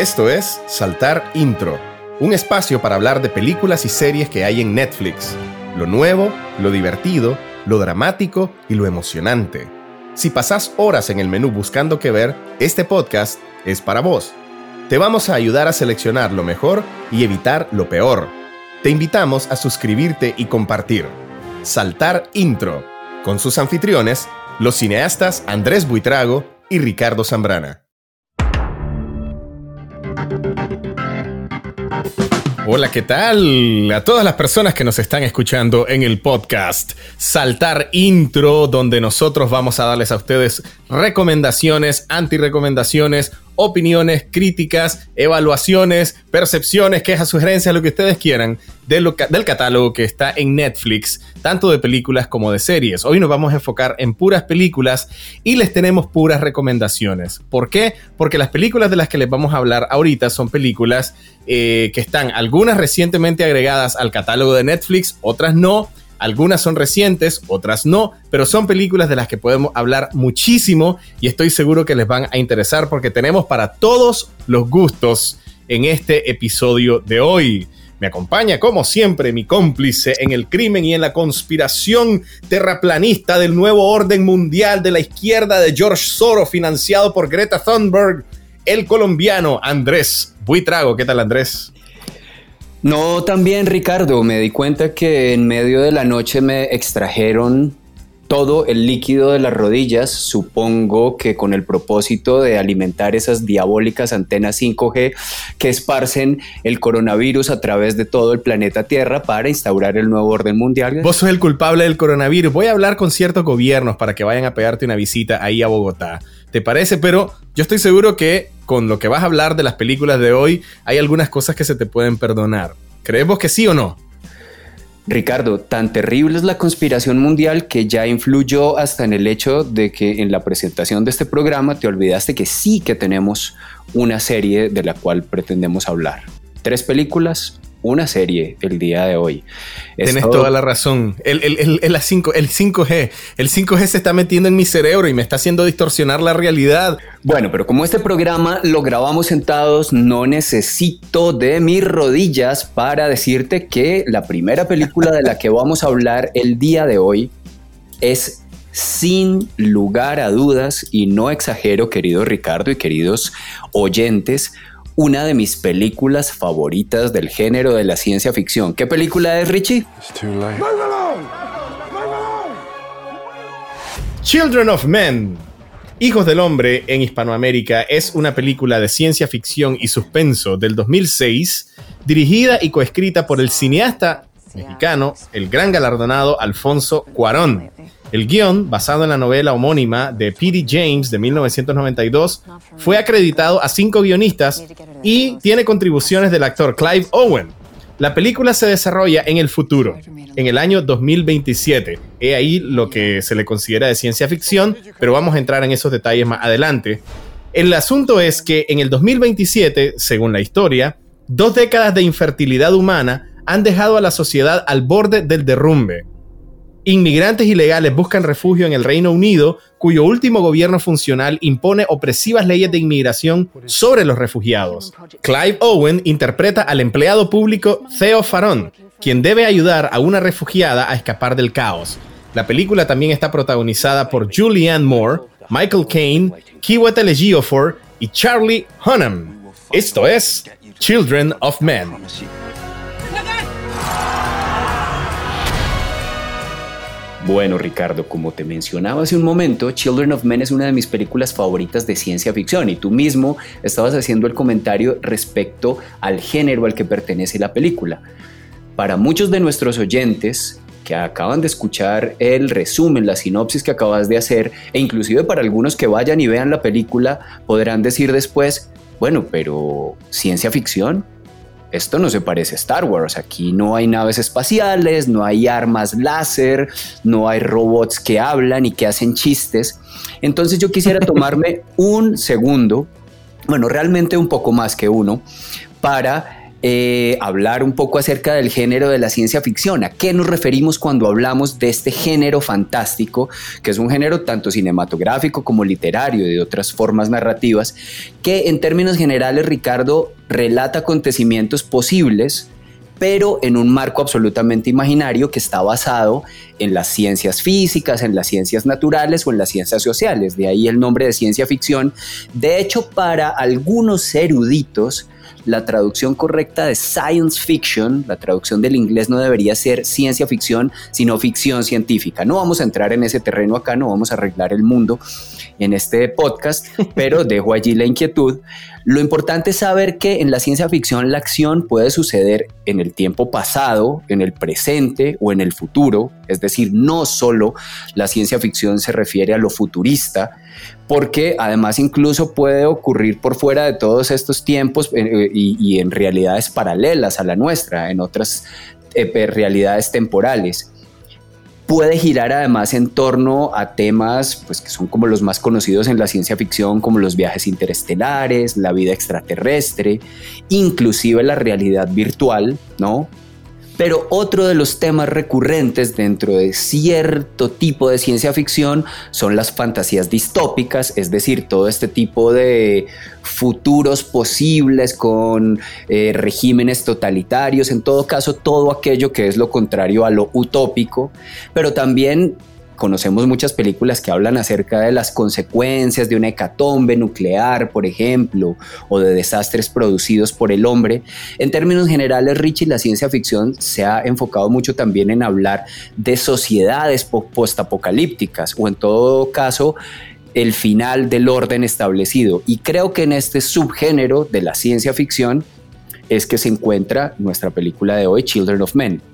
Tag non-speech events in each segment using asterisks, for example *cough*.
Esto es Saltar Intro, un espacio para hablar de películas y series que hay en Netflix. Lo nuevo, lo divertido, lo dramático y lo emocionante. Si pasás horas en el menú buscando qué ver, este podcast es para vos. Te vamos a ayudar a seleccionar lo mejor y evitar lo peor. Te invitamos a suscribirte y compartir. Saltar Intro, con sus anfitriones, los cineastas Andrés Buitrago y Ricardo Zambrana. Hola, ¿qué tal? A todas las personas que nos están escuchando en el podcast Saltar Intro, donde nosotros vamos a darles a ustedes recomendaciones, anti-recomendaciones, opiniones, críticas, evaluaciones, percepciones, quejas, sugerencias, lo que ustedes quieran del, del catálogo que está en Netflix, tanto de películas como de series. Hoy nos vamos a enfocar en puras películas y les tenemos puras recomendaciones. ¿Por qué? Porque las películas de las que les vamos a hablar ahorita son películas eh, que están algunas recientemente agregadas al catálogo de Netflix, otras no algunas son recientes, otras no, pero son películas de las que podemos hablar muchísimo y estoy seguro que les van a interesar porque tenemos para todos los gustos en este episodio de hoy. Me acompaña, como siempre, mi cómplice en el crimen y en la conspiración terraplanista del nuevo orden mundial de la izquierda de George Soros, financiado por Greta Thunberg, el colombiano Andrés Buitrago. ¿Qué tal, Andrés? No, también Ricardo, me di cuenta que en medio de la noche me extrajeron todo el líquido de las rodillas, supongo que con el propósito de alimentar esas diabólicas antenas 5G que esparcen el coronavirus a través de todo el planeta Tierra para instaurar el nuevo orden mundial. Vos sos el culpable del coronavirus. Voy a hablar con ciertos gobiernos para que vayan a pegarte una visita ahí a Bogotá. ¿Te parece? Pero yo estoy seguro que con lo que vas a hablar de las películas de hoy, hay algunas cosas que se te pueden perdonar. ¿Creemos que sí o no? Ricardo, tan terrible es la conspiración mundial que ya influyó hasta en el hecho de que en la presentación de este programa te olvidaste que sí que tenemos una serie de la cual pretendemos hablar. Tres películas, una serie el día de hoy. Tienes toda la razón. El, el, el, el, 5, el 5G. El 5G se está metiendo en mi cerebro y me está haciendo distorsionar la realidad. Bueno, pero como este programa lo grabamos sentados, no necesito de mis rodillas para decirte que la primera película de la que vamos a hablar el día de hoy es sin lugar a dudas, y no exagero, querido Ricardo y queridos oyentes, una de mis películas favoritas del género de la ciencia ficción. ¿Qué película es, Richie? Children of Men. Hijos del Hombre en Hispanoamérica es una película de ciencia ficción y suspenso del 2006, dirigida y coescrita por el cineasta mexicano, el gran galardonado Alfonso Cuarón. El guion, basado en la novela homónima de P.D. James de 1992, fue acreditado a cinco guionistas y tiene contribuciones del actor Clive Owen. La película se desarrolla en el futuro, en el año 2027. He ahí lo que se le considera de ciencia ficción, pero vamos a entrar en esos detalles más adelante. El asunto es que en el 2027, según la historia, dos décadas de infertilidad humana han dejado a la sociedad al borde del derrumbe. Inmigrantes ilegales buscan refugio en el Reino Unido, cuyo último gobierno funcional impone opresivas leyes de inmigración sobre los refugiados. Clive Owen interpreta al empleado público Theo Faron, quien debe ayudar a una refugiada a escapar del caos. La película también está protagonizada por Julianne Moore, Michael Caine, Kiwete Ejiofor y Charlie Hunnam. Esto es Children of Men. Bueno, Ricardo, como te mencionaba hace un momento, Children of Men es una de mis películas favoritas de ciencia ficción y tú mismo estabas haciendo el comentario respecto al género al que pertenece la película. Para muchos de nuestros oyentes que acaban de escuchar el resumen, la sinopsis que acabas de hacer, e inclusive para algunos que vayan y vean la película, podrán decir después, bueno, pero ciencia ficción, esto no se parece a Star Wars. Aquí no hay naves espaciales, no hay armas láser, no hay robots que hablan y que hacen chistes. Entonces yo quisiera *laughs* tomarme un segundo, bueno, realmente un poco más que uno, para eh, hablar un poco acerca del género de la ciencia ficción. ¿A qué nos referimos cuando hablamos de este género fantástico, que es un género tanto cinematográfico como literario y de otras formas narrativas, que en términos generales, Ricardo, relata acontecimientos posibles pero en un marco absolutamente imaginario que está basado en las ciencias físicas, en las ciencias naturales o en las ciencias sociales. De ahí el nombre de ciencia ficción. De hecho, para algunos eruditos, la traducción correcta de science fiction, la traducción del inglés no debería ser ciencia ficción, sino ficción científica. No vamos a entrar en ese terreno acá, no vamos a arreglar el mundo en este podcast, *laughs* pero dejo allí la inquietud. Lo importante es saber que en la ciencia ficción la acción puede suceder en el tiempo pasado, en el presente o en el futuro, es decir, no solo la ciencia ficción se refiere a lo futurista, porque además incluso puede ocurrir por fuera de todos estos tiempos eh, eh, y, en realidades paralelas a la nuestra, en otras eh, realidades temporales puede girar además en torno a temas pues, que son como los más conocidos en la ciencia ficción, como los viajes interestelares, la vida extraterrestre, inclusive la realidad virtual, ¿no? Pero otro de los temas recurrentes dentro de cierto tipo de ciencia ficción son las fantasías distópicas, es decir, todo este tipo de futuros posibles con eh, regímenes totalitarios, en todo caso, todo aquello que es lo contrario a lo utópico, pero también conocemos muchas películas que hablan acerca de las consecuencias de una hecatombe nuclear, por ejemplo, o de desastres producidos por el hombre. En términos generales, Richie, la ciencia ficción se ha enfocado mucho también en hablar de sociedades postapocalípticas o en todo caso el final del orden establecido. Y creo que en este subgénero de la ciencia ficción es que se encuentra nuestra película de hoy, Children of Men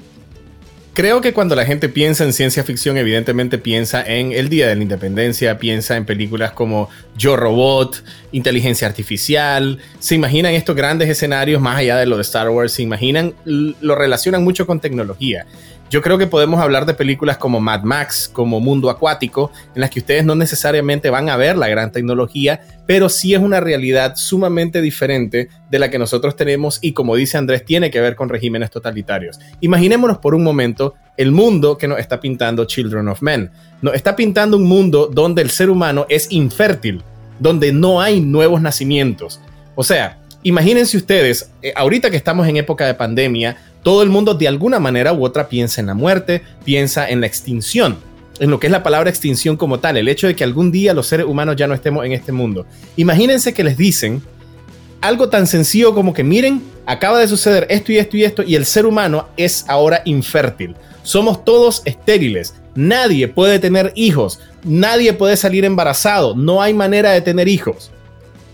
creo que cuando la gente piensa en ciencia ficción, evidentemente piensa en el Día de la Independencia, piensa en películas como Yo Robot, Inteligencia Artificial, se imaginan estos grandes escenarios más allá de lo de Star Wars, se imaginan, lo relacionan mucho con tecnología. Yo creo que podemos hablar de películas como Mad Max, como Mundo Acuático, en las que ustedes no necesariamente van a ver la gran tecnología, pero sí es una realidad sumamente diferente de la que nosotros tenemos y como dice Andrés, tiene que ver con regímenes totalitarios. Imaginémonos por un momento el mundo que nos está pintando Children of Men. Nos está pintando un mundo donde el ser humano es infértil, donde no hay nuevos nacimientos. O sea, imagínense ustedes, eh, ahorita que estamos en época de pandemia, todo el mundo de alguna manera u otra piensa en la muerte, piensa en la extinción, en lo que es la palabra extinción como tal, el hecho de que algún día los seres humanos ya no estemos en este mundo. Imagínense que les dicen algo tan sencillo como que miren, acaba de suceder esto y esto y esto y el ser humano es ahora infértil. Somos todos estériles. Nadie puede tener hijos. Nadie puede salir embarazado. No hay manera de tener hijos.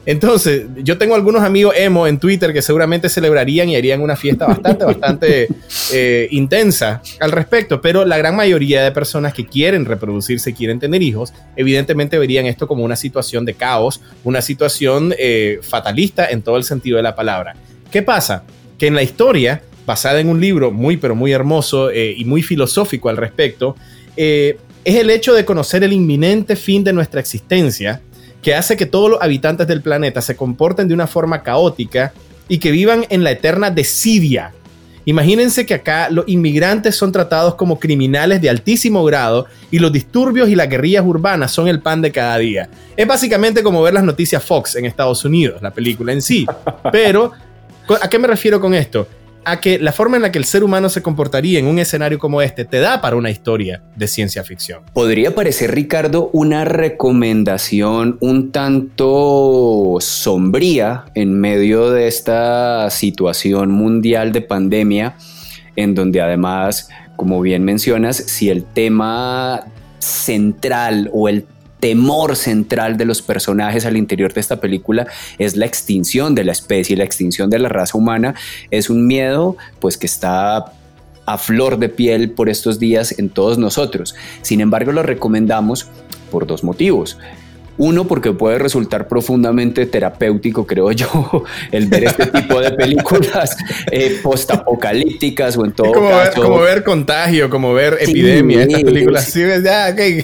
Entonces, yo tengo algunos amigos emo en Twitter que seguramente celebrarían y harían una fiesta bastante, bastante *laughs* eh, intensa al respecto, pero la gran mayoría de personas que quieren reproducirse, quieren tener hijos, evidentemente verían esto como una situación de caos, una situación eh, fatalista en todo el sentido de la palabra. ¿Qué pasa? Que en la historia, basada en un libro muy, pero muy hermoso eh, y muy filosófico al respecto, es el hecho de conocer el inminente fin de nuestra existencia que hace que todos los habitantes del planeta se comporten de una forma caótica y que vivan en la eterna desidia. Imagínense que acá los inmigrantes son tratados como criminales de altísimo grado y los disturbios y las guerrillas urbanas son el pan de cada día. Es básicamente como ver las noticias Fox en Estados Unidos, la película en sí. *laughs* Pero, ¿a qué me refiero con esto? A que la forma en la que el ser humano se comportaría en un escenario como este te da para una historia de ciencia ficción. Podría parecer, Ricardo, una recomendación un tanto sombría en medio de esta situación mundial de pandemia, en donde además, como bien mencionas, si el tema central o el temor central de los personajes al interior de esta película es la extinción de la especie, la extinción de la raza humana. Es un miedo pues que está a flor de piel por estos días en todos nosotros. Sin embargo, lo recomendamos por dos motivos. Uno, porque puede resultar profundamente terapéutico, creo yo, *laughs* el ver este tipo de películas eh, postapocalípticas o en todo como caso. Ver, como ver contagio, como ver epidemia, estas películas. Sí,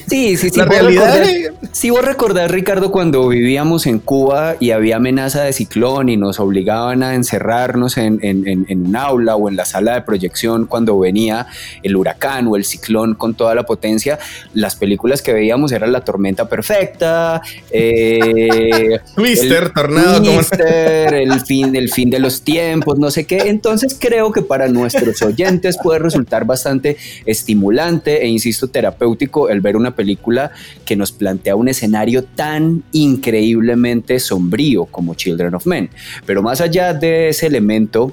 sí, sí, sí. La realidad Si vos recordás, Ricardo, cuando vivíamos en Cuba y había amenaza de ciclón y nos obligaban a encerrarnos en, en un aula o en la sala de proyección cuando venía el huracán o el ciclón con toda la potencia, las películas que veíamos eran La Tormenta Perfecta, eh, *laughs* Twister, Tornado, Twister, el fin, el fin de los tiempos, no sé qué. Entonces creo que para nuestros oyentes puede resultar bastante estimulante e insisto terapéutico el ver una película que nos plantea un escenario tan increíblemente sombrío como Children of Men. Pero más allá de ese elemento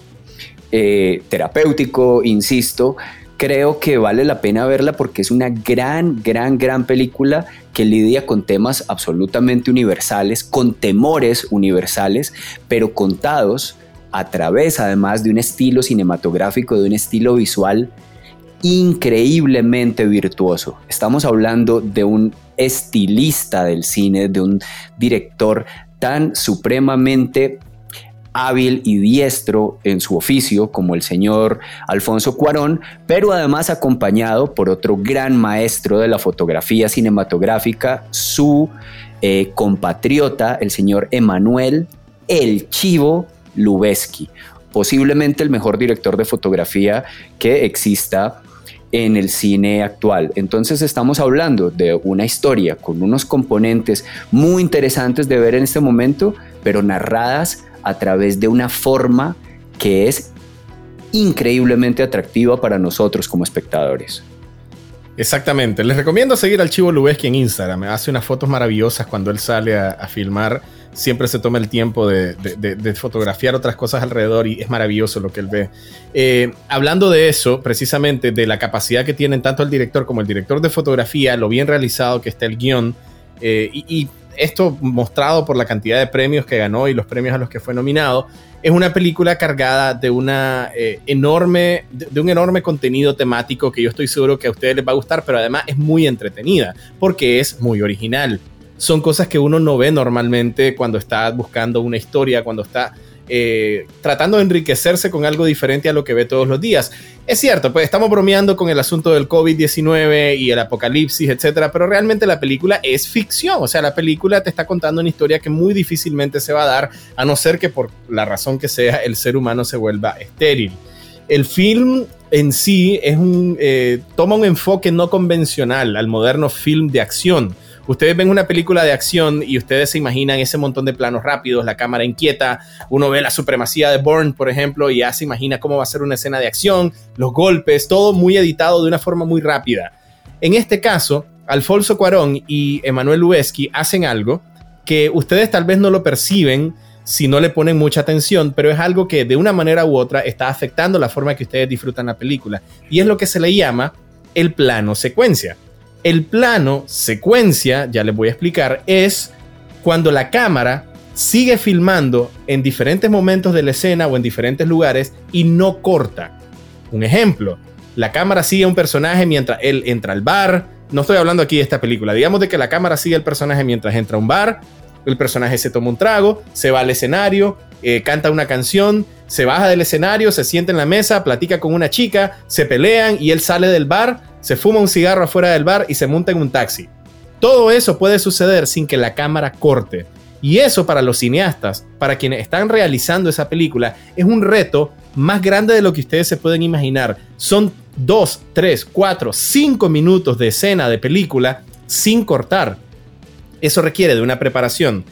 eh, terapéutico, insisto, creo que vale la pena verla porque es una gran, gran, gran película que lidia con temas absolutamente universales, con temores universales, pero contados a través además de un estilo cinematográfico, de un estilo visual increíblemente virtuoso. Estamos hablando de un estilista del cine, de un director tan supremamente hábil y diestro en su oficio como el señor Alfonso Cuarón, pero además acompañado por otro gran maestro de la fotografía cinematográfica, su eh, compatriota, el señor Emanuel El Chivo Lubeski, posiblemente el mejor director de fotografía que exista en el cine actual. Entonces estamos hablando de una historia con unos componentes muy interesantes de ver en este momento, pero narradas a través de una forma que es increíblemente atractiva para nosotros como espectadores. Exactamente. Les recomiendo seguir al Chivo Lubeski en Instagram. Hace unas fotos maravillosas cuando él sale a, filmar. Siempre se toma el tiempo de, fotografiar otras cosas alrededor y es maravilloso lo que él ve. Eh, hablando de eso, precisamente de la capacidad que tienen tanto el director como el director de fotografía, lo bien realizado que está el guion eh, y esto mostrado por la cantidad de premios que ganó y los premios a los que fue nominado, es una película cargada de, una, eh, enorme, de, un enorme contenido temático que yo estoy seguro que a ustedes les va a gustar, pero además es muy entretenida porque es muy original. Son cosas que uno no ve normalmente cuando está buscando una historia, cuando está eh, tratando de enriquecerse con algo diferente a lo que ve todos los días. Es cierto, pues estamos bromeando con el asunto del COVID-19 y el apocalipsis, etcétera, pero realmente la película es ficción. O sea, la película te está contando una historia que muy difícilmente se va a dar, a no ser que por la razón que sea el ser humano se vuelva estéril. El film en sí es un, eh, toma un enfoque no convencional al moderno film de acción Ustedes ven una película de acción y ustedes se imaginan ese montón de planos rápidos, la cámara inquieta, uno ve la supremacía de Bourne, por ejemplo, y ya se imagina cómo va a ser una escena de acción, los golpes, todo muy editado de una forma muy rápida. En este caso, Alfonso Cuarón y Emanuel Lubezki hacen algo que ustedes tal vez no lo perciben si no le ponen mucha atención, pero es algo que de una manera u otra está afectando la forma que ustedes disfrutan la película. Y es lo que se le llama el plano secuencia. El plano secuencia, ya les voy a explicar, es cuando la cámara sigue filmando en diferentes momentos de la escena o en diferentes lugares y no corta. Un ejemplo, la cámara sigue a un personaje mientras él entra al bar. No estoy hablando aquí de esta película. Digamos de que la cámara sigue al personaje mientras entra a un bar. El personaje se toma un trago, se va al escenario, eh, canta una canción, se baja del escenario, se sienta en la mesa, platica con una chica, se pelean y él sale del bar se fuma un cigarro afuera del bar y se monta en un taxi. Todo eso puede suceder sin que la cámara corte. Y eso para los cineastas, para quienes están realizando esa película, es un reto más grande de lo que ustedes se pueden imaginar. Son 2, 3, 4, 5 minutos de escena de película sin cortar. Eso requiere de una preparación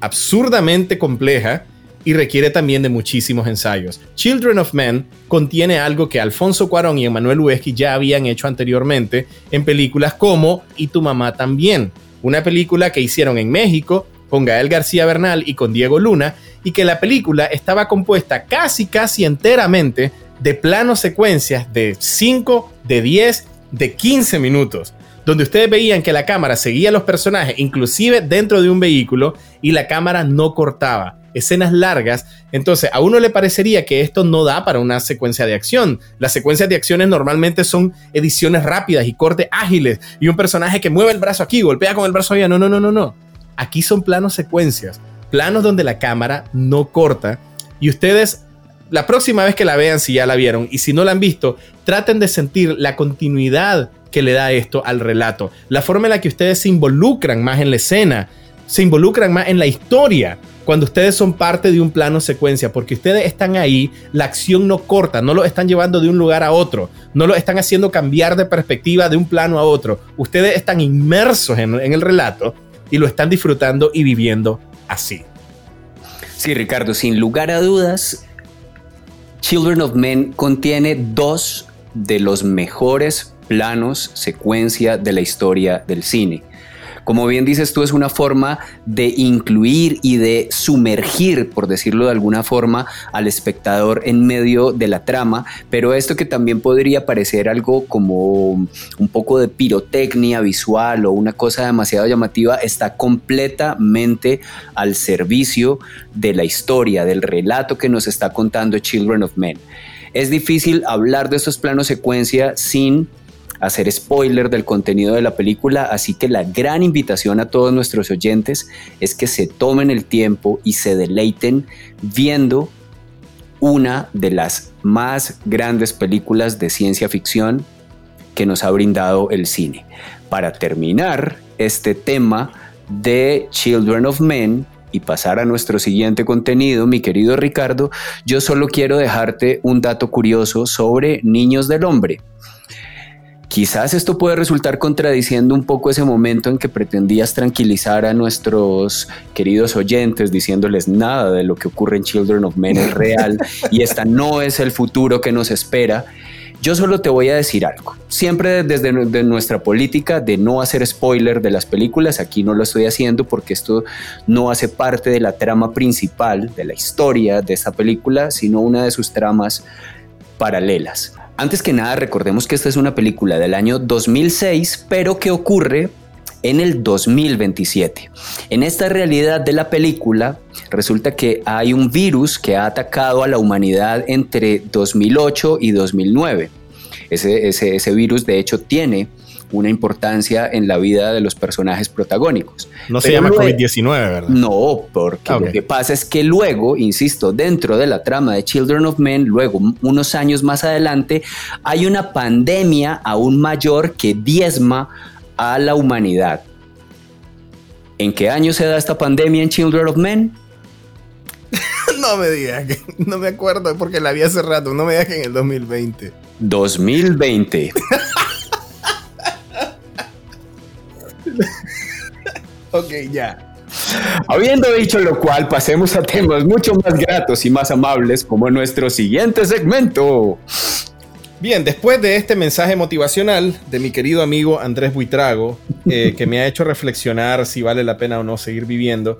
absurdamente compleja y requiere también de muchísimos ensayos. Children of Men contiene algo que Alfonso Cuarón y Emanuel Lubezki ya habían hecho anteriormente en películas como Y tu mamá también, una película que hicieron en México con Gael García Bernal y con Diego Luna, y que la película estaba compuesta casi casi enteramente de planos secuencias de 5, de 10, de 15 minutos donde ustedes veían que la cámara seguía a los personajes, inclusive dentro de un vehículo, y la cámara no cortaba. Escenas largas, entonces a uno le parecería que esto no da para una secuencia de acción. Las secuencias de acciones normalmente son ediciones rápidas y cortes ágiles, y un personaje que mueve el brazo aquí, golpea con el brazo allá. No, no, no, no, no. Aquí son planos secuencias, planos donde la cámara no corta y ustedes la próxima vez que la vean, si ya la vieron y si no la han visto, traten de sentir la continuidad que le da esto al relato, la forma en la que ustedes se involucran más en la escena, se involucran más en la historia cuando ustedes son parte de un plano secuencia, porque ustedes están ahí, la acción no corta, no lo están llevando de un lugar a otro, no lo están haciendo cambiar de perspectiva de un plano a otro, ustedes están inmersos en, en el relato y lo están disfrutando y viviendo así. Sí, Ricardo, sin lugar a dudas, Children of Men contiene dos de los mejores planos, secuencia de la historia del cine. Como bien dices tú, es una forma de incluir y de sumergir, por decirlo de alguna forma, al espectador en medio de la trama, pero esto que también podría parecer algo como un poco de pirotecnia visual o una cosa demasiado llamativa, está completamente al servicio de la historia, del relato que nos está contando Children of Men. Es difícil hablar de estos planos secuencia sin hacer spoiler del contenido de la película, así que la gran invitación a todos nuestros oyentes es que se tomen el tiempo y se deleiten viendo una de las más grandes películas de ciencia ficción que nos ha brindado el cine. Para terminar este tema de Children of Men y pasar a nuestro siguiente contenido, mi querido Ricardo, yo solo quiero dejarte un dato curioso sobre Niños del Hombre. Quizás esto puede resultar contradiciendo un poco ese momento en que pretendías tranquilizar a nuestros queridos oyentes diciéndoles nada de lo que ocurre en Children of Men es real y esta no es el futuro que nos espera. Yo solo te voy a decir algo. Siempre desde nuestra política de no hacer spoiler de las películas, aquí no lo estoy haciendo porque esto no hace parte de la trama principal de la historia de esta película, sino una de sus tramas paralelas. Antes que nada, recordemos que esta es una película del año 2006, pero que ocurre en el 2027. En esta realidad de la película, resulta que hay un virus que ha atacado a la humanidad entre 2008 y 2009. Ese, ese, ese virus, de hecho, tiene una importancia en la vida de los personajes protagónicos. No se llama COVID-19, ¿verdad? No, porque lo que pasa es que luego, insisto, dentro de la trama de Children of Men, luego, unos años más adelante, hay una pandemia aún mayor que diezma a la humanidad. ¿En qué año se da esta pandemia en Children of Men? *laughs* no me digas que no me acuerdo porque la vi hace rato. No me digas que en el 2020. 2020. *laughs* *laughs* ok, ya. Habiendo dicho lo cual, pasemos a temas mucho más gratos y más amables como nuestro siguiente segmento. Bien, después de este mensaje motivacional de mi querido amigo Andrés Buitrago, eh, *laughs* que me ha hecho reflexionar si vale la pena o no seguir viviendo,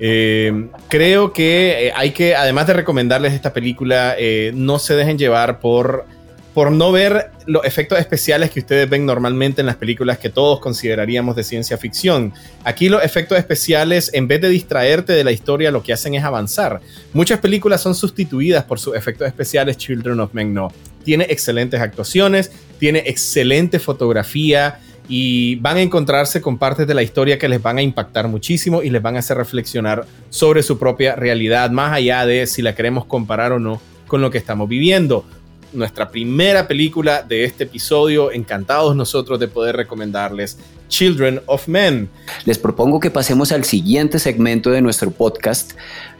eh, creo que eh, hay que, además de recomendarles esta película, no se dejen llevar por por no ver los efectos especiales que ustedes ven normalmente en las películas que todos consideraríamos de ciencia ficción. Aquí los efectos especiales, en vez de distraerte de la historia, lo que hacen es avanzar. Muchas películas son sustituidas por sus efectos especiales, Children of Men no. Tiene excelentes actuaciones, tiene excelente fotografía y van a encontrarse con partes de la historia que les van a impactar muchísimo y les van a hacer reflexionar sobre su propia realidad, más allá de si la queremos comparar o no con lo que estamos viviendo nuestra primera película de este episodio. Encantados nosotros de poder recomendarles Children of Men. Les propongo que pasemos al siguiente segmento de nuestro podcast,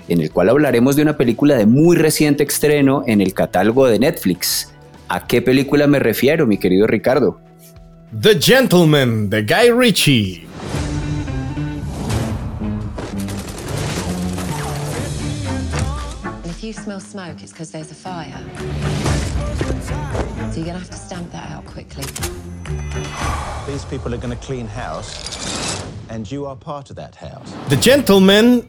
en el cual hablaremos de una película de muy reciente estreno en el catálogo de Netflix. ¿A qué película me refiero, mi querido Ricardo? The Gentleman de Guy Ritchie. you smell smoke, it's because there's a fire. So you're gonna have to stamp that out quickly. These people are gonna clean house, and you are part of that house. The Gentleman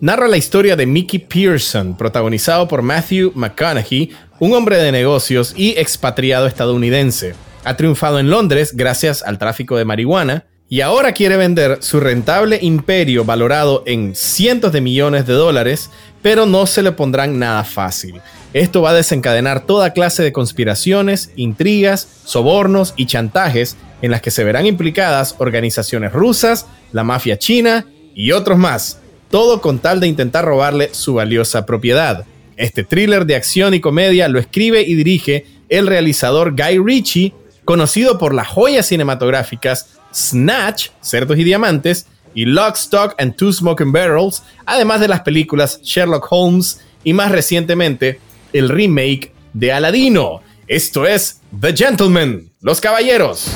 narra la historia de Mickey Pearson, protagonizado por Matthew McConaughey, un hombre de negocios y expatriado estadounidense. Ha triunfado en Londres gracias al tráfico de marihuana y ahora quiere vender su rentable imperio valorado en cientos de millones de dólares, pero no se le pondrán nada fácil. Esto va a desencadenar toda clase de conspiraciones, intrigas, sobornos y chantajes en las que se verán implicadas organizaciones rusas, la mafia china y otros más, todo con tal de intentar robarle su valiosa propiedad. Este thriller de acción y comedia lo escribe y dirige el realizador Guy Ritchie, conocido por las joyas cinematográficas Snatch, Cerdos y Diamantes, y Lock, Stock and Two Smoking Barrels, además de las películas Sherlock Holmes y más recientemente el remake de Aladino. Esto es The Gentleman, Los Caballeros.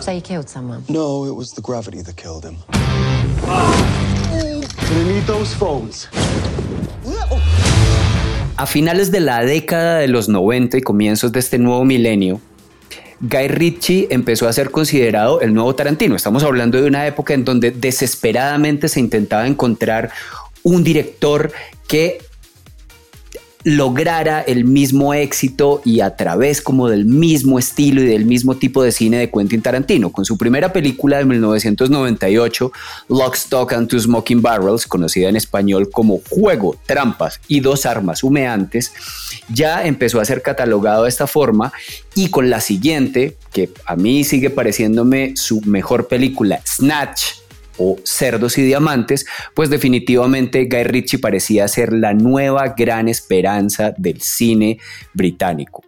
So you killed someone? No, it was the gravity that killed him. need those phones. A finales de la década de los 90 y comienzos de este nuevo milenio, Guy Ritchie empezó a ser considerado el nuevo Tarantino. Estamos hablando de una época en donde desesperadamente se intentaba encontrar un director que lograra el mismo éxito y a través como del mismo estilo y del mismo tipo de cine de Quentin Tarantino. Con su primera película de 1998, Lock, Stock and Two Smoking Barrels, conocida en español como Juego, Trampas y Dos Armas Humeantes, ya empezó a ser catalogado de esta forma y con la siguiente, que a mí sigue pareciéndome su mejor película, Snatch, o Cerdos y Diamantes, pues definitivamente Guy Ritchie parecía ser la nueva gran esperanza del cine británico.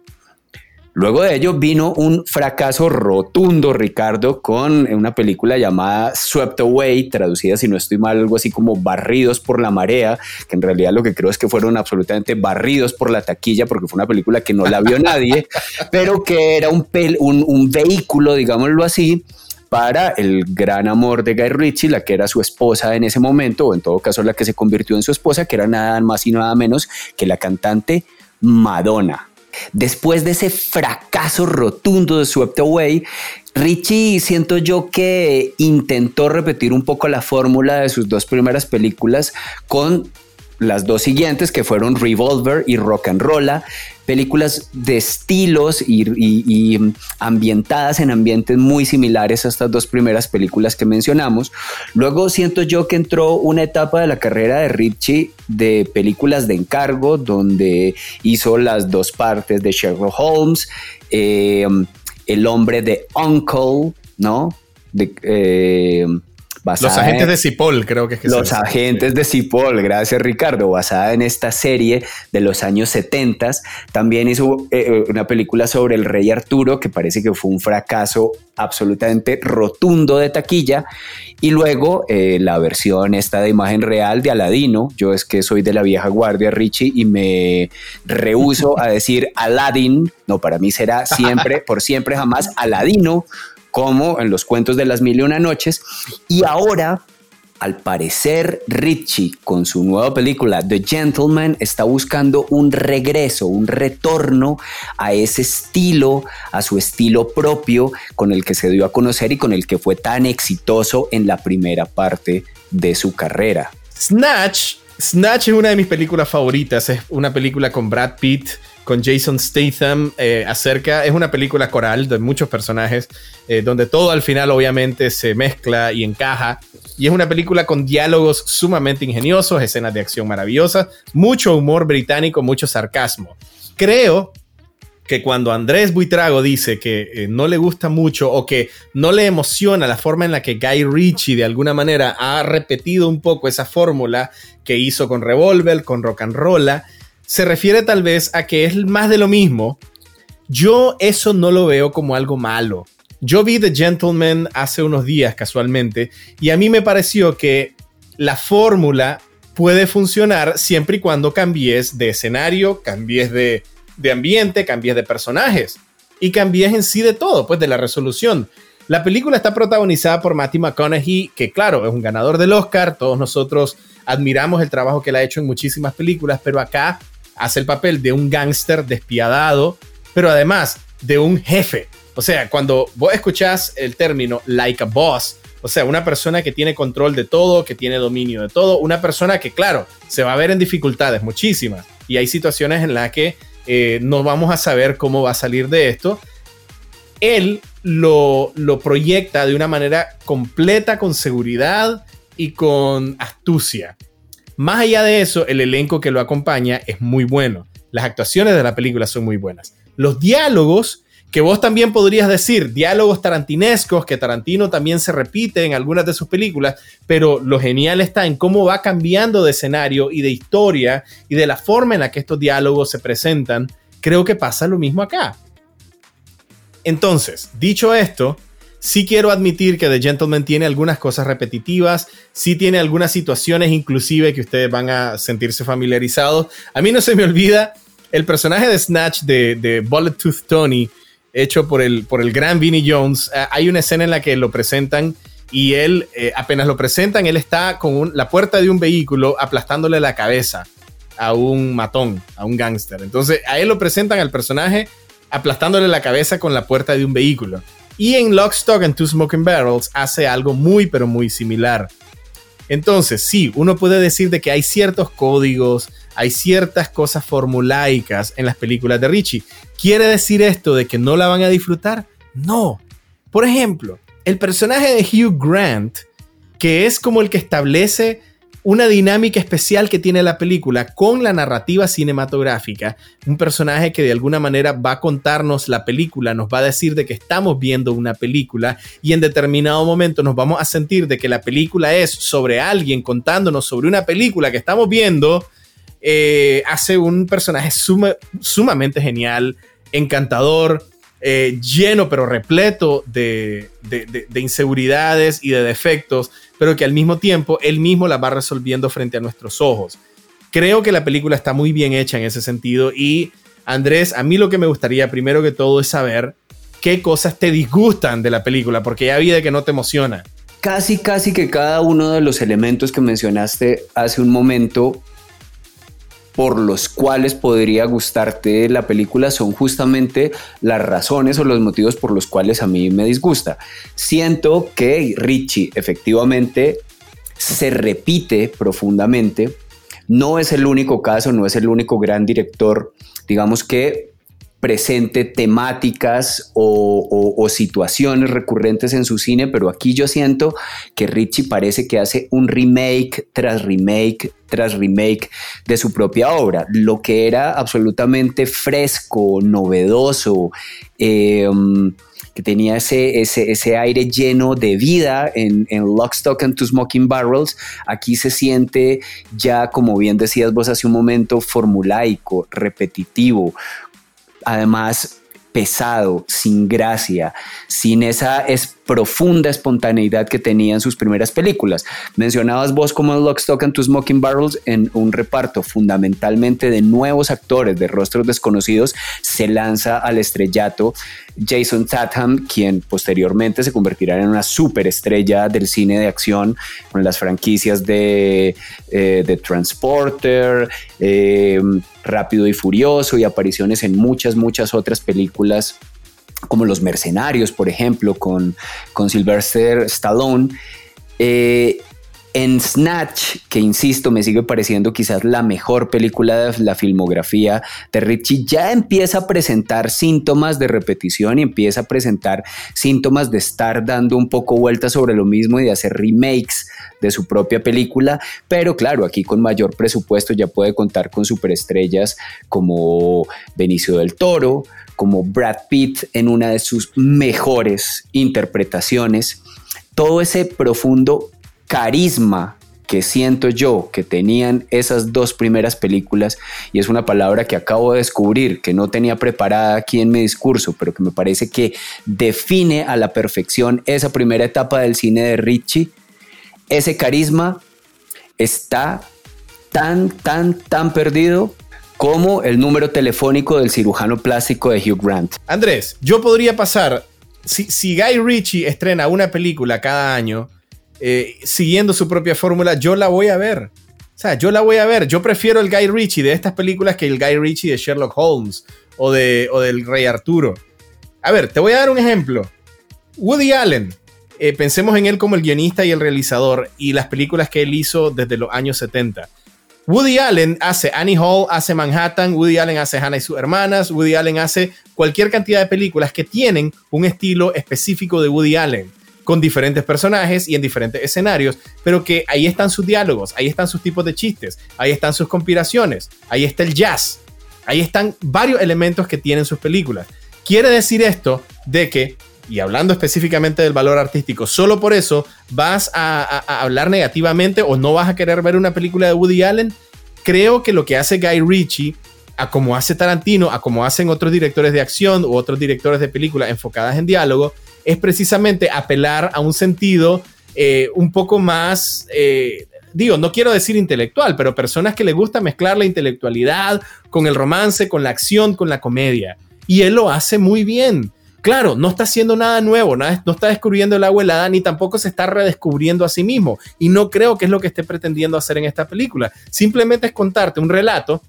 Luego de ello vino un fracaso rotundo, Ricardo, con una película llamada Swept Away, traducida, si no estoy mal, algo así como Barridos por la Marea, que en realidad lo que creo es que fueron absolutamente barridos por la taquilla, porque fue una película que no la vio nadie, *laughs* pero que era un, un, un vehículo, digámoslo así, para el gran amor de Guy Ritchie, la que era su esposa en ese momento, o en todo caso la que se convirtió en su esposa, que era nada más y nada menos que la cantante Madonna. Después de ese fracaso rotundo de Swept Away, Richie siento yo que intentó repetir un poco la fórmula de sus dos primeras películas con las dos siguientes que fueron Revolver y Rock and Rolla, películas de estilos y, ambientadas en ambientes muy similares a estas dos primeras películas que mencionamos. Luego siento yo que entró una etapa de la carrera de Ritchie de películas de encargo, donde hizo las dos partes de Sherlock Holmes, eh, El hombre de Uncle, ¿no? Eh, los agentes de Cipoll, creo que es que Los agentes de Cipoll, gracias Ricardo, basada en esta serie de los años 70. También hizo eh, eh, una película sobre el rey Arturo, que parece que fue un fracaso absolutamente rotundo de taquilla. Y luego eh, la versión esta de imagen real de Aladino. Yo es que soy de la vieja guardia, Richie, y me rehuso a decir Aladdin. No, para mí será siempre, *laughs* por siempre, jamás Aladino como en los cuentos de las mil y una noches. Y ahora, al parecer, Richie, con su nueva película The Gentleman, está buscando un regreso, un retorno a ese estilo, a su estilo propio con el que se dio a conocer y con el que fue tan exitoso en la primera parte de su carrera. Snatch. Snatch es una de mis películas favoritas. Es una película con Brad Pitt con Jason Statham eh, acerca, es una película coral de muchos personajes, eh, donde todo al final obviamente se mezcla y encaja. Y es una película con diálogos sumamente ingeniosos, escenas de acción maravillosas, mucho humor británico, mucho sarcasmo. Creo que cuando Andrés Buitrago dice que eh, no le gusta mucho o que no le emociona la forma en la que Guy Ritchie de alguna manera ha repetido un poco esa fórmula que hizo con Revolver, con Rock and Rolla, se refiere tal vez a que es más de lo mismo. Yo eso no lo veo como algo malo. Yo vi The Gentleman hace unos días casualmente y a mí me pareció que la fórmula puede funcionar siempre y cuando cambies de escenario, cambies de, de ambiente, cambies de personajes y cambies en sí de todo, pues de la resolución. La película está protagonizada por Matthew McConaughey, que claro, es un ganador del Oscar, todos nosotros admiramos el trabajo que él ha hecho en muchísimas películas, pero acá hace el papel de un gángster despiadado, pero además de un jefe. O sea, cuando vos escuchás el término like a boss, o sea, una persona que tiene control de todo, que tiene dominio de todo, una persona que, claro, se va a ver en dificultades, muchísimas. Y hay situaciones en las que eh, no vamos a saber cómo va a salir de esto. Él lo, lo proyecta de una manera completa, con seguridad y con astucia. Más allá de eso, el elenco que lo acompaña es muy bueno. Las actuaciones de la película son muy buenas. Los diálogos que vos también podrías decir diálogos tarantinescos, que Tarantino también se repite en algunas de sus películas, pero lo genial está en cómo va cambiando de escenario y de historia y de la forma en la que estos diálogos se presentan. Creo que pasa lo mismo acá. Entonces, dicho esto, sí quiero admitir que The Gentleman tiene algunas cosas repetitivas, sí tiene algunas situaciones inclusive que ustedes van a sentirse familiarizados. A mí no se me olvida el personaje de Snatch de, de Bullet Tooth Tony, hecho por el, por el gran Vinnie Jones. Eh, hay una escena en la que lo presentan y él, eh, apenas lo presentan, él está con la puerta de un vehículo aplastándole la cabeza a un matón, a un gángster. Entonces a él lo presentan al personaje aplastándole la cabeza con la puerta de un vehículo. Y en Lock, Stock and Two Smoking Barrels hace algo muy, pero muy similar. Entonces, sí, uno puede decir de que hay ciertos códigos, hay ciertas cosas formulaicas en las películas de Richie. ¿Quiere decir esto de que no la van a disfrutar? No. Por ejemplo, el personaje de Hugh Grant, que es como el que establece una dinámica especial que tiene la película con la narrativa cinematográfica, un personaje que de alguna manera va a contarnos la película, nos va a decir de que estamos viendo una película y en determinado momento nos vamos a sentir de que la película es sobre alguien contándonos sobre una película que estamos viendo, eh, hace un personaje sumamente genial, encantador, eh, lleno pero repleto de, inseguridades y de defectos, pero que al mismo tiempo él mismo la va resolviendo frente a nuestros ojos. Creo que la película está muy bien hecha en ese sentido y Andrés, a mí lo que me gustaría primero que todo es saber qué cosas te disgustan de la película, porque ya vi de que no te emociona. Casi, casi que cada uno de los elementos que mencionaste hace un momento por los cuales podría gustarte la película son justamente las razones o los motivos por los cuales a mí me disgusta. Siento que Richie efectivamente se repite profundamente. No es el único caso, no es el único gran director, digamos que presente temáticas o, situaciones recurrentes en su cine, pero aquí yo siento que Richie parece que hace un remake tras remake tras remake de su propia obra, lo que era absolutamente fresco, novedoso, em, que tenía ese, ese, aire lleno de vida en, en Lock, Stock and Two Smoking Barrels, aquí se siente ya, como bien decías vos hace un momento, formulaico, repetitivo, además pesado, sin gracia, sin esa es profunda espontaneidad que tenía en sus primeras películas. Mencionabas vos como Lock, Stock and Two Smoking Barrels en un reparto fundamentalmente de nuevos actores de rostros desconocidos, se lanza al estrellato Jason Tatham, quien posteriormente se convertirá en una superestrella del cine de acción con las franquicias de, eh, Transporter, eh, Rápido y Furioso y apariciones en muchas, muchas otras películas como Los Mercenarios, por ejemplo, con, con Sylvester Stallone. Eh, en Snatch, que insisto, me sigue pareciendo quizás la mejor película de la filmografía de Richie, ya empieza a presentar síntomas de repetición y empieza a presentar síntomas de estar dando un poco vueltas sobre lo mismo y de hacer remakes de su propia película, pero claro, aquí con mayor presupuesto ya puede contar con superestrellas como Benicio del Toro, como Brad Pitt en una de sus mejores interpretaciones, todo ese profundo carisma que siento yo que tenían esas dos primeras películas, y es una palabra que acabo de descubrir, que no tenía preparada aquí en mi discurso, pero que me parece que define a la perfección esa primera etapa del cine de Richie, ese carisma está tan, tan, tan perdido como el número telefónico del cirujano plástico de Hugh Grant. Andrés, yo podría pasar, si, Guy Ritchie estrena una película cada año, eh, siguiendo su propia fórmula, yo la voy a ver. O sea, yo la voy a ver. Yo prefiero el Guy Ritchie de estas películas que el Guy Ritchie de Sherlock Holmes o, de, o del Rey Arturo. A ver, te voy a dar un ejemplo. Woody Allen. Eh, pensemos en él como el guionista y el realizador y las películas que él hizo desde los años 70. Woody Allen hace Annie Hall, hace Manhattan, Woody Allen hace Hannah y sus hermanas, Woody Allen hace cualquier cantidad de películas que tienen un estilo específico de Woody Allen, con diferentes personajes y en diferentes escenarios, pero que ahí están sus diálogos, ahí están sus tipos de chistes, ahí están sus conspiraciones, ahí está el jazz, ahí están varios elementos que tienen sus películas. Quiere decir esto de que, y hablando específicamente del valor artístico, solo por eso vas a, a hablar negativamente o no vas a querer ver una película de Woody Allen. Creo que lo que hace Guy Ritchie a como hace Tarantino, a como hacen otros directores de acción u otros directores de películas enfocadas en diálogo, es precisamente apelar a un sentido eh, un poco más, eh, digo, no quiero decir intelectual, pero personas que le gusta mezclar la intelectualidad con el romance, con la acción, con la comedia. Y él lo hace muy bien. Claro, no está haciendo nada nuevo, no está descubriendo el agua helada, ni tampoco se está redescubriendo a sí mismo. Y no creo que es lo que esté pretendiendo hacer en esta película. Simplemente es contarte un relato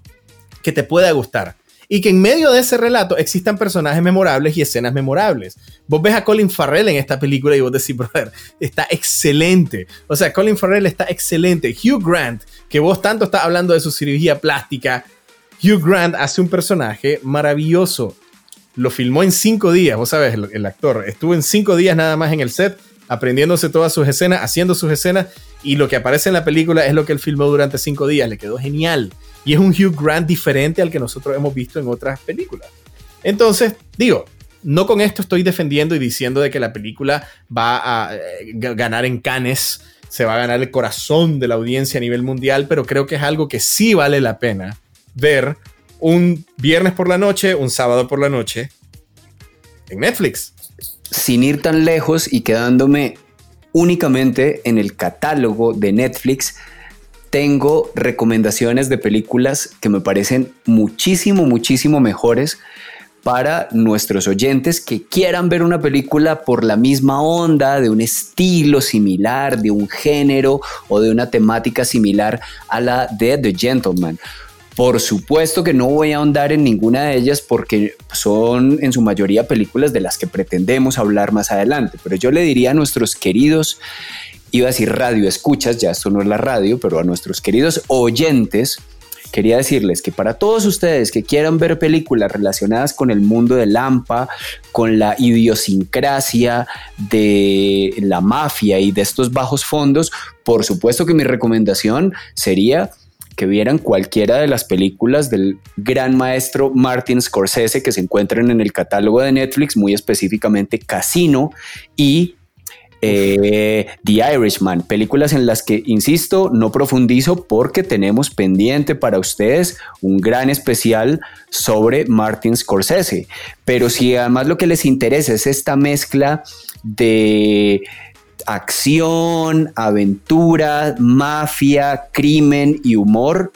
que te pueda gustar. Y que en medio de ese relato existan personajes memorables y escenas memorables. Vos ves a Colin Farrell en esta película y vos decís, brother, está excelente. O sea, Colin Farrell está excelente. Hugh Grant, que vos tanto estás hablando de su cirugía plástica, Hugh Grant hace un personaje maravilloso. Lo filmó en cinco días, vos sabes, el, el actor. Estuvo en cinco días nada más en el set aprendiéndose todas sus escenas, haciendo sus escenas, y lo que aparece en la película es lo que él filmó durante cinco días. Le quedó genial. Y es un Hugh Grant diferente al que nosotros hemos visto en otras películas. Entonces, digo, no con esto estoy defendiendo y diciendo de que la película va a eh, ganar en Cannes, se va a ganar el corazón de la audiencia a nivel mundial, pero creo que es algo que sí vale la pena ver un viernes por la noche, un sábado por la noche en Netflix. Sin ir tan lejos y quedándome únicamente en el catálogo de Netflix, tengo recomendaciones de películas que me parecen muchísimo, muchísimo mejores para nuestros oyentes que quieran ver una película por la misma onda, de un estilo similar, de un género o de una temática similar a la de The Gentleman. Por supuesto que no voy a ahondar en ninguna de ellas porque son en su mayoría películas de las que pretendemos hablar más adelante, pero yo le diría a nuestros queridos iba a decir radio escuchas, ya esto no es la radio, pero a nuestros queridos oyentes, quería decirles que para todos ustedes que quieran ver películas relacionadas con el mundo de Lampa, con la idiosincrasia de la mafia y de estos bajos fondos, por supuesto que mi recomendación sería que vieran cualquiera de las películas del gran maestro Martin Scorsese que se encuentran en el catálogo de Netflix, muy específicamente Casino y eh, The Irishman, películas en las que, insisto, no profundizo porque tenemos pendiente para ustedes un gran especial sobre Martin Scorsese. Pero si además lo que les interesa es esta mezcla de acción, aventura, mafia, crimen y humor,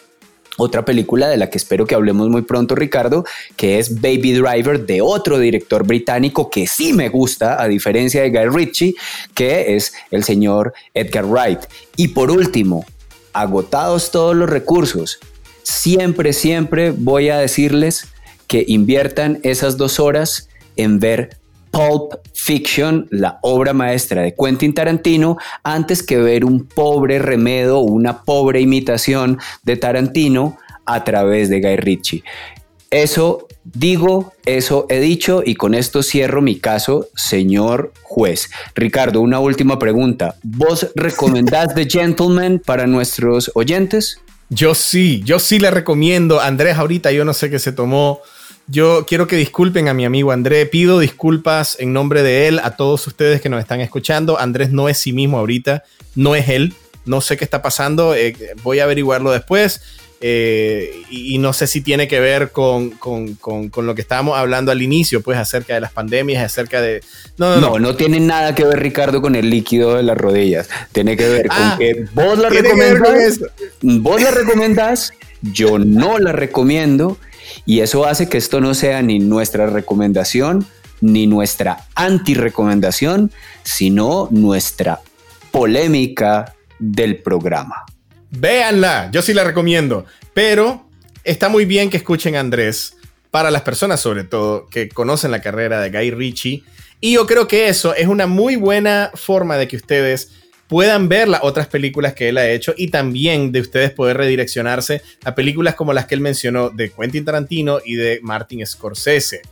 otra película de la que espero que hablemos muy pronto, Ricardo, que es Baby Driver de otro director británico que sí me gusta, a diferencia de Guy Ritchie, que es el señor Edgar Wright. Y por último, agotados todos los recursos, siempre, siempre voy a decirles que inviertan esas dos horas en ver Pulp Fiction, la obra maestra de Quentin Tarantino, antes que ver un pobre remedo, una pobre imitación de Tarantino a través de Guy Ritchie. Eso digo, eso he dicho y con esto cierro mi caso, señor juez. Ricardo, una última pregunta. ¿Vos recomendás The Gentleman para nuestros oyentes? Yo sí, yo sí le recomiendo. Andrés, ahorita yo no sé qué se tomó yo quiero que disculpen a mi amigo Andrés. Pido disculpas en nombre de él a todos ustedes que nos están escuchando. Andrés no es sí mismo ahorita, no es él. No sé qué está pasando. Eh, voy a averiguarlo después. Eh, y, no sé si tiene que ver con, con, con, lo que estábamos hablando al inicio, pues acerca de las pandemias, acerca de... No, no, no, tiene nada que ver, Ricardo, con el líquido de las rodillas. Tiene que ver con ah, que vos la recomendás, vos la recomendás, yo no la recomiendo y eso hace que esto no sea ni nuestra recomendación, ni nuestra anti-recomendación, sino nuestra polémica del programa. Véanla, yo sí la recomiendo, pero está muy bien que escuchen a Andrés, para las personas sobre todo que conocen la carrera de Guy Ritchie, y yo creo que eso es una muy buena forma de que ustedes puedan ver las otras películas que él ha hecho y también de ustedes poder redireccionarse a películas como las que él mencionó de Quentin Tarantino y de Martin Scorsese.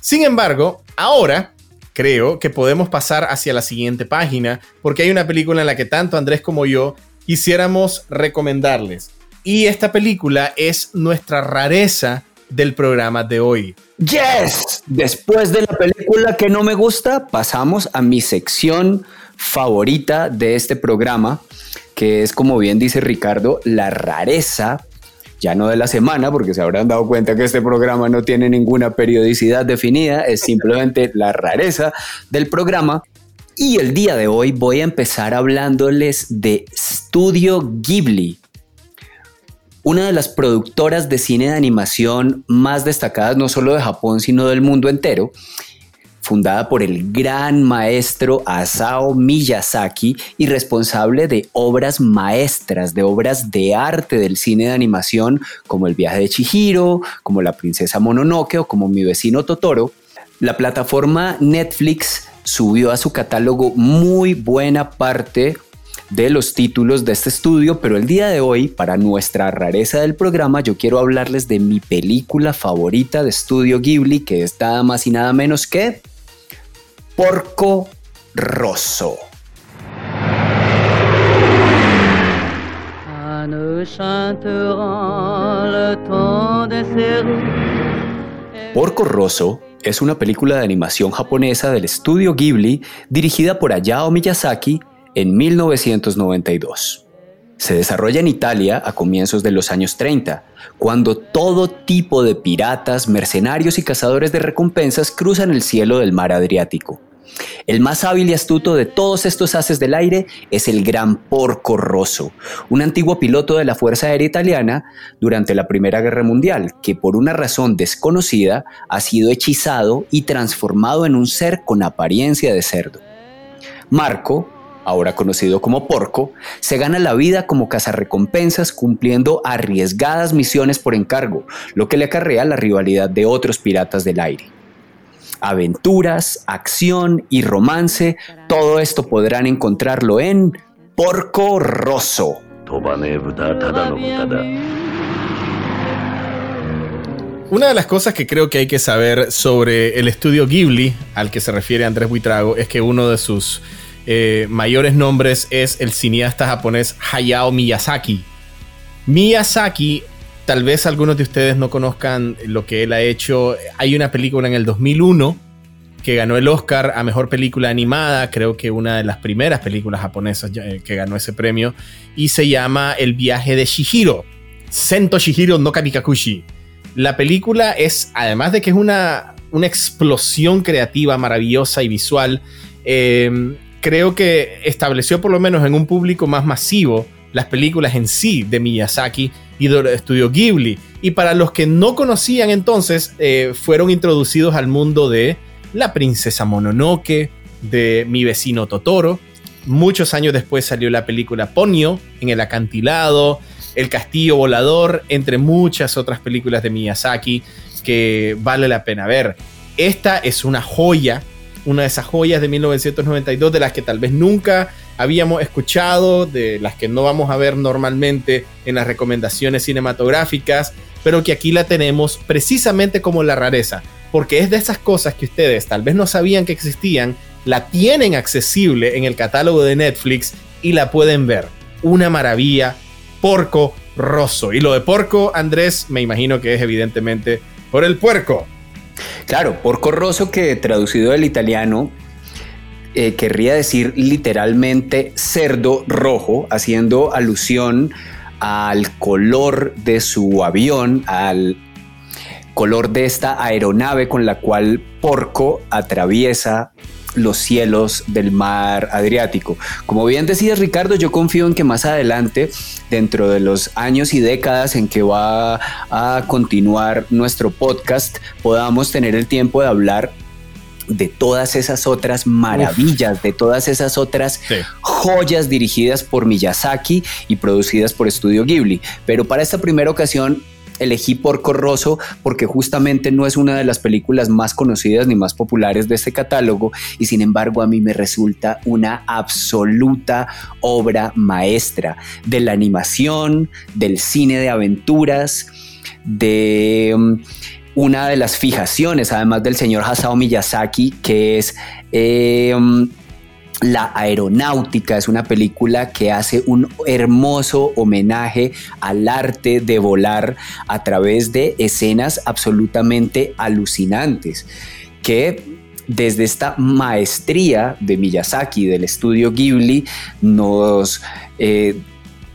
Sin embargo, ahora creo que podemos pasar hacia la siguiente página porque hay una película en la que tanto Andrés como yo quisiéramos recomendarles. Y esta película es nuestra rareza del programa de hoy. Yes, después de la película que no me gusta, pasamos a mi sección favorita de este programa, que es como bien dice Ricardo, la rareza ya no de la semana, porque se habrán dado cuenta que este programa no tiene ninguna periodicidad definida, es simplemente *laughs* la rareza del programa. Y el día de hoy voy a empezar hablándoles de Studio Ghibli, una de las productoras de cine de animación más destacadas no solo de Japón, sino del mundo entero, fundada por el gran maestro Asao Miyazaki y responsable de obras maestras, de obras de arte del cine de animación como El viaje de Chihiro, como La princesa Mononoke o como Mi vecino Totoro. La plataforma Netflix subió a su catálogo muy buena parte de los títulos de este estudio, pero el día de hoy, para nuestra rareza del programa, yo quiero hablarles de mi película favorita de Estudio Ghibli, que es nada más y nada menos que Porco Rosso. Porco Rosso es una película de animación japonesa del estudio Ghibli dirigida por Hayao Miyazaki en 1992. Se desarrolla en Italia a comienzos de los años 30, cuando todo tipo de piratas, mercenarios y cazadores de recompensas cruzan el cielo del mar Adriático. El más hábil y astuto de todos estos haces del aire es el gran Porco Rosso, un antiguo piloto de la Fuerza Aérea Italiana durante la Primera Guerra Mundial, que por una razón desconocida ha sido hechizado y transformado en un ser con apariencia de cerdo. Marco, ahora conocido como Porco, se gana la vida como cazarrecompensas cumpliendo arriesgadas misiones por encargo, lo que le acarrea la rivalidad de otros piratas del aire aventuras, acción y romance, todo esto podrán encontrarlo en Porco Rosso. Una de las cosas que creo que hay que saber sobre el estudio Ghibli, al que se refiere Andrés Buitrago, es que uno de sus eh, mayores nombres es el cineasta japonés Hayao Miyazaki. Miyazaki tal vez algunos de ustedes no conozcan lo que él ha hecho. Hay una película en el 2001 que ganó el Oscar a Mejor Película Animada, creo que una de las primeras películas japonesas eh, que ganó ese premio, y se llama El viaje de Shihiro, Sento Shihiro no Kamikakushi. La película es, además de que es una, una explosión creativa maravillosa y visual, eh, creo que estableció por lo menos en un público más masivo las películas en sí de Miyazaki y del estudio Ghibli. Y para los que no conocían entonces, eh, fueron introducidos al mundo de La Princesa Mononoke, de Mi vecino Totoro. Muchos años después salió la película Ponyo, en el acantilado, El castillo volador, entre muchas otras películas de Miyazaki que vale la pena ver. Esta es una joya, una de esas joyas de 1992 de las que tal vez nunca habíamos escuchado, de las que no vamos a ver normalmente en las recomendaciones cinematográficas, pero que aquí la tenemos precisamente como la rareza, porque es de esas cosas que ustedes tal vez no sabían que existían, la tienen accesible en el catálogo de Netflix y la pueden ver. Una maravilla, Porco Rosso. Y lo de Porco, Andrés, me imagino que es evidentemente por el puerco. Claro, Porco Rosso que traducido del italiano eh, querría decir literalmente cerdo rojo, haciendo alusión al color de su avión, al color de esta aeronave con la cual Porco atraviesa los cielos del mar Adriático. Como bien decías Ricardo, yo confío en que más adelante, dentro de los años y décadas en que va a continuar nuestro podcast, podamos tener el tiempo de hablar de todas esas otras maravillas, de todas esas otras joyas dirigidas por Miyazaki y producidas por Estudio Ghibli. Pero para esta primera ocasión elegí Porco Rosso porque justamente no es una de las películas más conocidas ni más populares de este catálogo y sin embargo a mí me resulta una absoluta obra maestra de la animación, del cine de aventuras, de... Mm, una de las fijaciones, además del señor Hasao Miyazaki, que es eh, la aeronáutica es una película que hace un hermoso homenaje al arte de volar a través de escenas absolutamente alucinantes que desde esta maestría de Miyazaki del estudio Ghibli nos eh,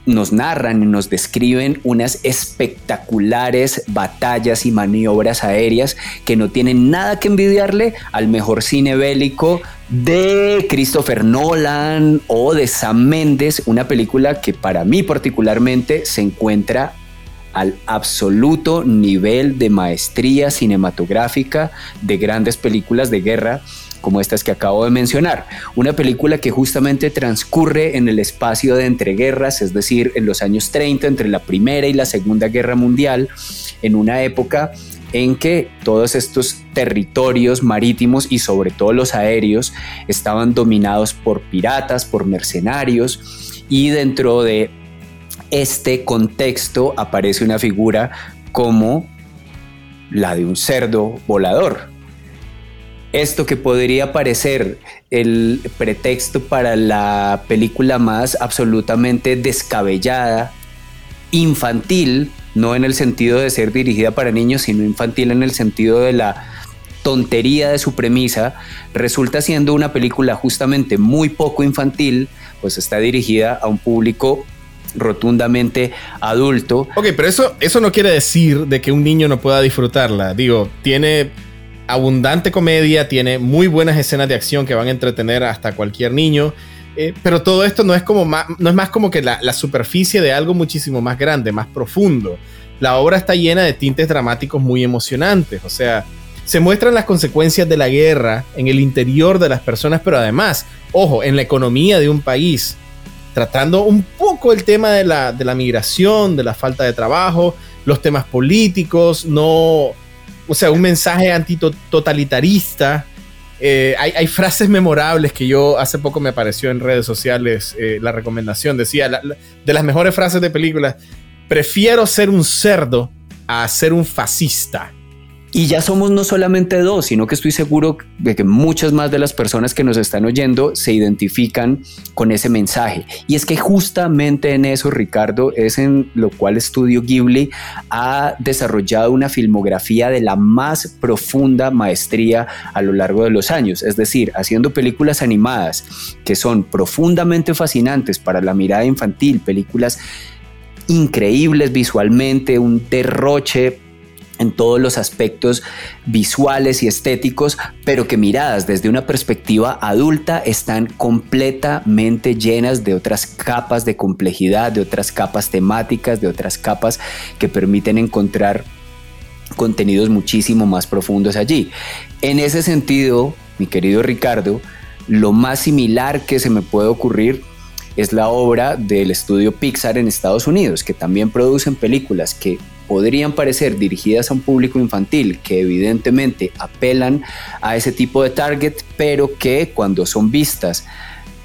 nos narran y nos describen unas espectaculares batallas y maniobras aéreas que no tienen nada que envidiarle al mejor cine bélico de Christopher Nolan o de Sam Mendes, una película que para mí particularmente se encuentra al absoluto nivel de maestría cinematográfica de grandes películas de guerra como estas que acabo de mencionar. Una película que justamente transcurre en el espacio de entreguerras, es decir, en los años 30, entre la Primera y la Segunda Guerra Mundial, en una época en que todos estos territorios marítimos y sobre todo los aéreos estaban dominados por piratas, por mercenarios y dentro de este contexto aparece una figura como la de un cerdo volador, esto que podría parecer el pretexto para la película más absolutamente descabellada, infantil, no en el sentido de ser dirigida para niños, sino infantil en el sentido de la tontería de su premisa, resulta siendo una película justamente muy poco infantil, pues está dirigida a un público rotundamente adulto. Ok, pero eso, eso no quiere decir de que un niño no pueda disfrutarla. Digo, tiene abundante comedia, tiene muy buenas escenas de acción que van a entretener hasta cualquier niño. Eh, pero todo esto no es, como más, no es más como que la, superficie de algo muchísimo más grande, más profundo. La obra está llena de tintes dramáticos muy emocionantes. O sea, se muestran las consecuencias de la guerra en el interior de las personas, pero además, ojo, en la economía de un país, tratando un poco el tema de la, de la migración, de la falta de trabajo, los temas políticos, no o sea, un mensaje antitotalitarista. Eh, hay, frases memorables que yo hace poco me apareció en redes sociales eh, la recomendación. Decía, de las mejores frases de películas, prefiero ser un cerdo a ser un fascista. Y ya somos no solamente dos, sino que estoy seguro de que muchas más de las personas que nos están oyendo se identifican con ese mensaje. Y es que justamente en eso, Ricardo, es en lo cual Estudio Ghibli ha desarrollado una filmografía de la más profunda maestría a lo largo de los años. Es decir, haciendo películas animadas que son profundamente fascinantes para la mirada infantil, películas increíbles visualmente, un derroche en todos los aspectos visuales y estéticos, pero que miradas desde una perspectiva adulta están completamente llenas de otras capas de complejidad, de otras capas temáticas, de otras capas que permiten encontrar contenidos muchísimo más profundos allí. En ese sentido, mi querido Ricardo, lo más similar que se me puede ocurrir es la obra del estudio Pixar en Estados Unidos, que también producen películas que podrían parecer dirigidas a un público infantil, que evidentemente apelan a ese tipo de target, pero que cuando son vistas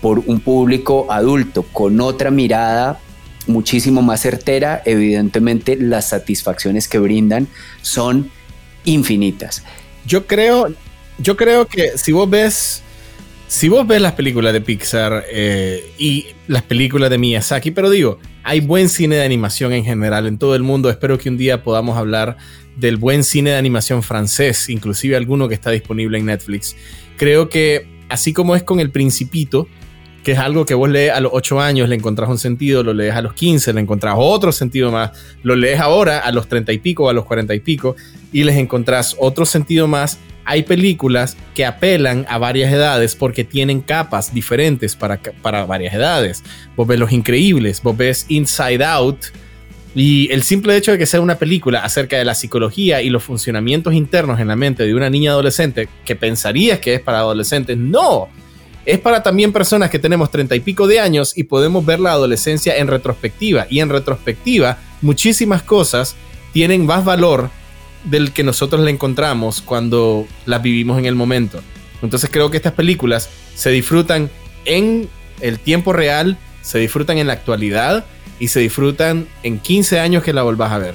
por un público adulto con otra mirada muchísimo más certera, evidentemente las satisfacciones que brindan son infinitas. Yo creo, yo creo que si vos ves si vos ves las películas de Pixar eh, y las películas de Miyazaki, pero digo, hay buen cine de animación en general en todo el mundo. Espero que un día podamos hablar del buen cine de animación francés, inclusive alguno que está disponible en Netflix. Creo que así como es con El Principito, que es algo que vos lees a los 8 años, le encontrás un sentido, lo lees a los 15, le encontrás otro sentido más, lo lees ahora a los 30 y pico a los 40 y pico y les encontrás otro sentido más hay películas que apelan a varias edades porque tienen capas diferentes para, para varias edades. Vos ves Los Increíbles, vos ves Inside Out. Y el simple hecho de que sea una película acerca de la psicología y los funcionamientos internos en la mente de una niña adolescente, que pensarías que es para adolescentes, no. Es para también personas que tenemos treinta y pico de años y podemos ver la adolescencia en retrospectiva. Y en retrospectiva, muchísimas cosas tienen más valor del que nosotros le encontramos cuando las vivimos en el momento. Entonces creo que estas películas se disfrutan en el tiempo real, se disfrutan en la actualidad y se disfrutan en 15 años que la volvás a ver.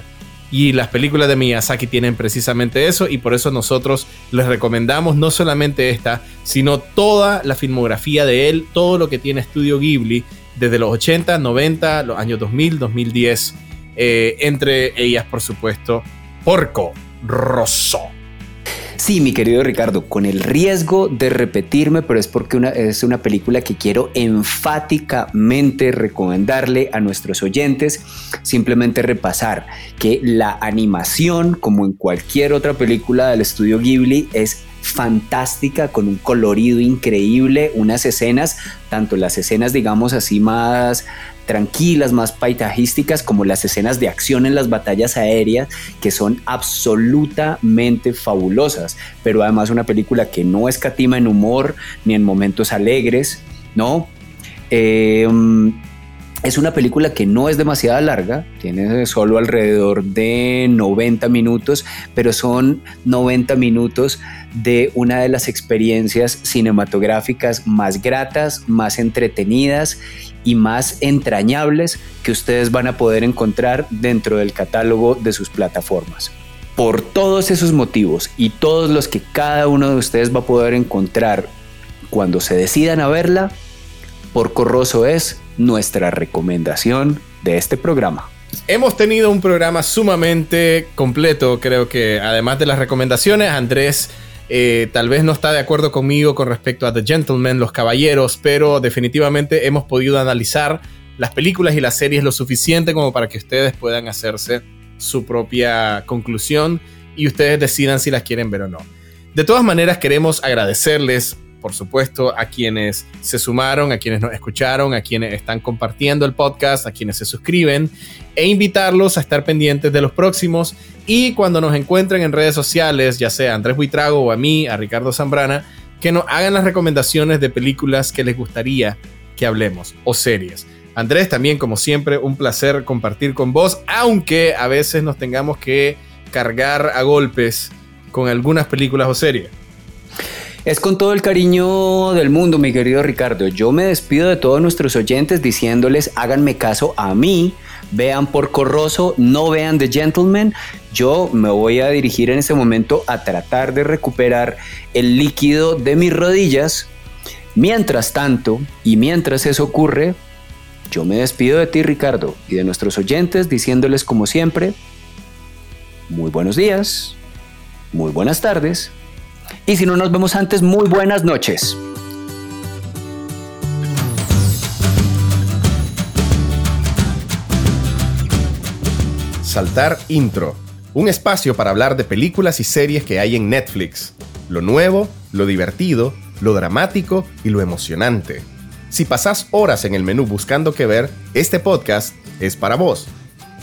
Y las películas de Miyazaki tienen precisamente eso y por eso nosotros les recomendamos no solamente esta, sino toda la filmografía de él, todo lo que tiene Estudio Ghibli desde los 80, 90, los años 2000, 2010. Eh, entre ellas, por supuesto, Porco Rosso. Sí, mi querido Ricardo, con el riesgo de repetirme, pero es porque es una película que quiero enfáticamente recomendarle a nuestros oyentes, simplemente repasar que la animación, como en cualquier otra película del estudio Ghibli, es fantástica, con un colorido increíble, unas escenas, tanto las escenas digamos así más tranquilas, más paisajísticas, como las escenas de acción en las batallas aéreas, que son absolutamente fabulosas, pero además una película que no escatima en humor ni en momentos alegres, ¿no? Eh, es una película que no es demasiado larga, tiene solo alrededor de 90 minutos, pero son 90 minutos de una de las experiencias cinematográficas más gratas, más entretenidas y más entrañables que ustedes van a poder encontrar dentro del catálogo de sus plataformas. Por todos esos motivos y todos los que cada uno de ustedes va a poder encontrar cuando se decidan a verla, Porco Rosso es nuestra recomendación de este programa. Hemos tenido un programa sumamente completo, creo que además de las recomendaciones, Andrés eh, tal vez no está de acuerdo conmigo con respecto a The Gentleman, Los Caballeros, pero definitivamente hemos podido analizar las películas y las series lo suficiente como para que ustedes puedan hacerse su propia conclusión y ustedes decidan si las quieren ver o no. De todas maneras, queremos agradecerles por supuesto, a quienes se sumaron, a quienes nos escucharon, a quienes están compartiendo el podcast, a quienes se suscriben, e invitarlos a estar pendientes de los próximos. Y cuando nos encuentren en redes sociales, ya sea Andrés Buitrago o a mí, a Ricardo Zambrana, que nos hagan las recomendaciones de películas que les gustaría que hablemos o series. Andrés, también como siempre, un placer compartir con vos, aunque a veces nos tengamos que cargar a golpes con algunas películas o series. Es con todo el cariño del mundo, mi querido Ricardo. Yo me despido de todos nuestros oyentes diciéndoles háganme caso a mí, vean por Corroso, no vean The Gentleman. Yo me voy a dirigir en este momento a tratar de recuperar el líquido de mis rodillas. Mientras tanto, y mientras eso ocurre, yo me despido de ti, Ricardo, y de nuestros oyentes diciéndoles como siempre, muy buenos días, muy buenas tardes y si no nos vemos antes, muy buenas noches. Saltar Intro, un espacio para hablar de películas y series que hay en Netflix. Lo nuevo, lo divertido, lo dramático y lo emocionante. Si pasás horas en el menú buscando qué ver, este podcast es para vos.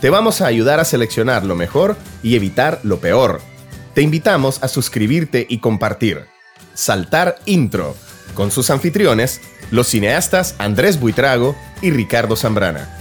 Te vamos a ayudar a seleccionar lo mejor y evitar lo peor te invitamos a suscribirte y compartir. Saltar Intro, con sus anfitriones, los cineastas Andrés Buitrago y Ricardo Zambrana.